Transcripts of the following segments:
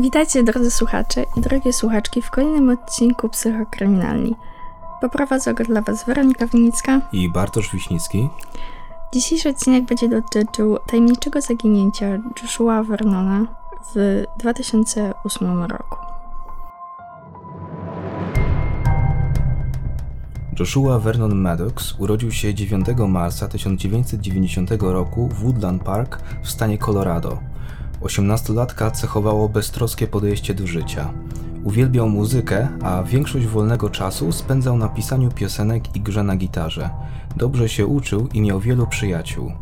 Witajcie drodzy słuchacze i drogie słuchaczki w kolejnym odcinku Psychokryminalni. Poprowadzę go dla Was Weronika Winicka i Bartosz Wiśnicki. Dzisiejszy odcinek będzie dotyczył tajemniczego zaginięcia Joshua Vernona w 2008 roku. Joshua Vernon Maddox urodził się 9 marca 1990 roku w Woodland Park w stanie Colorado. Osiemnastolatka cechowało beztroskie podejście do życia. Uwielbiał muzykę, a większość wolnego czasu spędzał na pisaniu piosenek i grze na gitarze. Dobrze się uczył i miał wielu przyjaciół.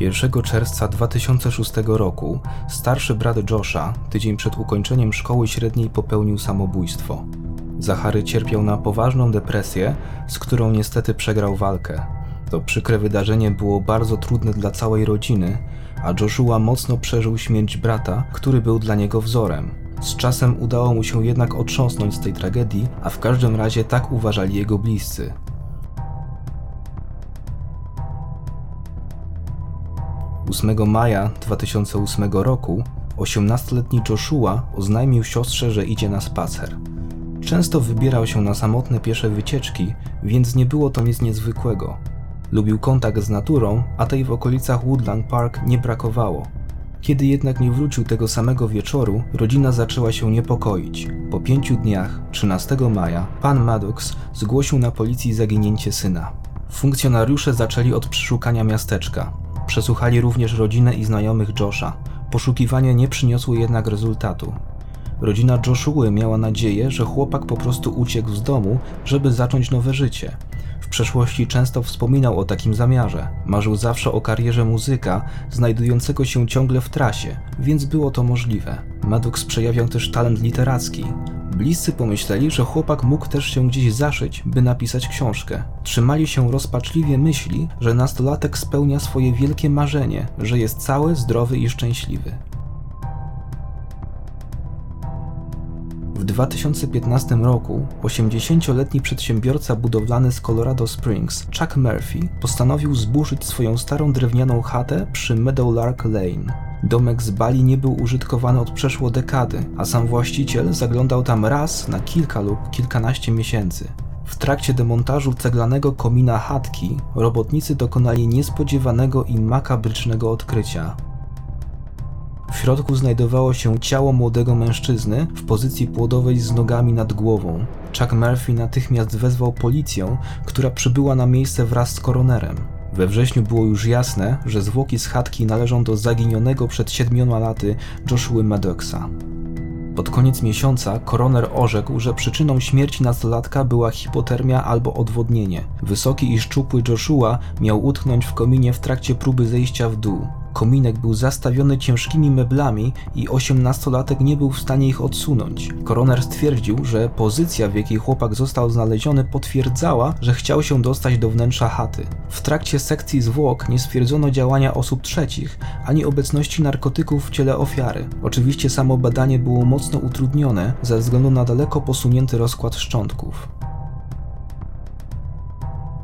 1 czerwca 2006 roku starszy brat Josha, tydzień przed ukończeniem szkoły średniej, popełnił samobójstwo. Zachary cierpiał na poważną depresję, z którą niestety przegrał walkę. To przykre wydarzenie było bardzo trudne dla całej rodziny, a Joshua mocno przeżył śmierć brata, który był dla niego wzorem. Z czasem udało mu się jednak otrząsnąć z tej tragedii, a w każdym razie tak uważali jego bliscy. Ósmego maja 2008 roku 18-letni Joshua oznajmił siostrze, że idzie na spacer. Często wybierał się na samotne piesze wycieczki, więc nie było to nic niezwykłego. Lubił kontakt z naturą, a tej w okolicach Woodland Park nie brakowało. Kiedy jednak nie wrócił tego samego wieczoru, rodzina zaczęła się niepokoić. Po pięciu dniach, 13 maja, pan Maddox zgłosił na policji zaginięcie syna. Funkcjonariusze zaczęli od przeszukania miasteczka. Przesłuchali również rodzinę i znajomych Josha. Poszukiwania nie przyniosły jednak rezultatu. Rodzina Joshua miała nadzieję, że chłopak po prostu uciekł z domu, żeby zacząć nowe życie. Przeszłości często wspominał o takim zamiarze. Marzył zawsze o karierze muzyka, znajdującego się ciągle w trasie, więc było to możliwe. Maddox przejawiał też talent literacki. Bliscy pomyśleli, że chłopak mógł też się gdzieś zaszyć, by napisać książkę. Trzymali się rozpaczliwie myśli, że nastolatek spełnia swoje wielkie marzenie, że jest cały, zdrowy i szczęśliwy. W 2015 roku 80-letni przedsiębiorca budowlany z Colorado Springs, Chuck Murphy, postanowił zburzyć swoją starą drewnianą chatę przy Meadowlark Lane. Domek z Bali nie był użytkowany od przeszło dekady, a sam właściciel zaglądał tam raz na kilka lub kilkanaście miesięcy. W trakcie demontażu ceglanego komina chatki robotnicy dokonali niespodziewanego i makabrycznego odkrycia. Środku znajdowało się ciało młodego mężczyzny w pozycji płodowej z nogami nad głową. Chuck Murphy natychmiast wezwał policję, która przybyła na miejsce wraz z koronerem. We wrześniu było już jasne, że zwłoki z chatki należą do zaginionego przed siedmioma laty Joshua Maddoxa. Pod koniec miesiąca koroner orzekł, że przyczyną śmierci nastolatka była hipotermia albo odwodnienie. Wysoki i szczupły Joshua miał utknąć w kominie w trakcie próby zejścia w dół. Kominek był zastawiony ciężkimi meblami i osiemnastolatek nie był w stanie ich odsunąć. Koroner stwierdził, że pozycja, w jakiej chłopak został znaleziony, potwierdzała, że chciał się dostać do wnętrza chaty. W trakcie sekcji zwłok nie stwierdzono działania osób trzecich, ani obecności narkotyków w ciele ofiary. Oczywiście samo badanie było mocno utrudnione ze względu na daleko posunięty rozkład szczątków.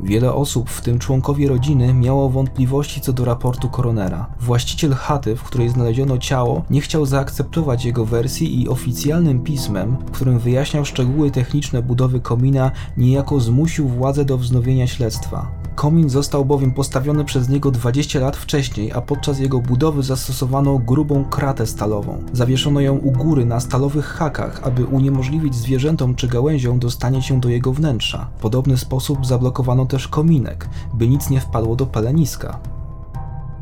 Wiele osób, w tym członkowie rodziny, miało wątpliwości co do raportu koronera. Właściciel chaty, w której znaleziono ciało, nie chciał zaakceptować jego wersji i oficjalnym pismem, w którym wyjaśniał szczegóły techniczne budowy komina, niejako zmusił władze do wznowienia śledztwa. Komin został bowiem postawiony przez niego 20 lat wcześniej, a podczas jego budowy zastosowano grubą kratę stalową. Zawieszono ją u góry na stalowych hakach, aby uniemożliwić zwierzętom czy gałęziom dostanie się do jego wnętrza. W podobny sposób zablokowano też kominek, by nic nie wpadło do paleniska.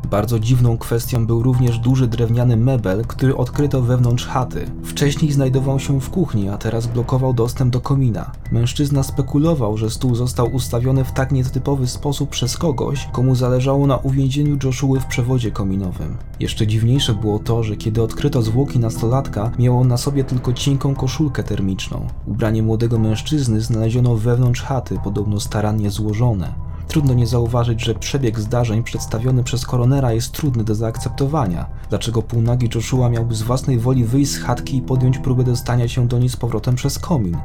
Bardzo dziwną kwestią był również duży drewniany mebel, który odkryto wewnątrz chaty. Wcześniej znajdował się w kuchni, a teraz blokował dostęp do komina. Mężczyzna spekulował, że stół został ustawiony w tak nietypowy sposób przez kogoś, komu zależało na uwięzieniu Joshua w przewodzie kominowym. Jeszcze dziwniejsze było to, że kiedy odkryto zwłoki nastolatka, miał on na sobie tylko cienką koszulkę termiczną. Ubranie młodego mężczyzny znaleziono wewnątrz chaty, podobno starannie złożone. Trudno nie zauważyć, że przebieg zdarzeń przedstawiony przez koronera jest trudny do zaakceptowania. Dlaczego półnagi Joshua miałby z własnej woli wyjść z chatki i podjąć próbę dostania się do niej z powrotem przez komin?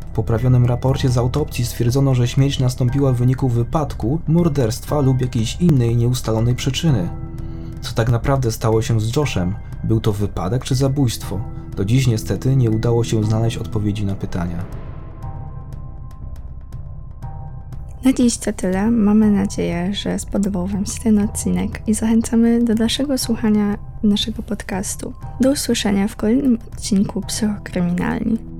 W poprawionym raporcie z autopsji stwierdzono, że śmierć nastąpiła w wyniku wypadku, morderstwa lub jakiejś innej nieustalonej przyczyny. Co tak naprawdę stało się z Joshem? Był to wypadek czy zabójstwo? Do dziś niestety nie udało się znaleźć odpowiedzi na pytania. Na dziś to tyle. Mamy nadzieję, że spodobał Wam się ten odcinek i zachęcamy do dalszego słuchania naszego podcastu. Do usłyszenia w kolejnym odcinku Psychokryminalni.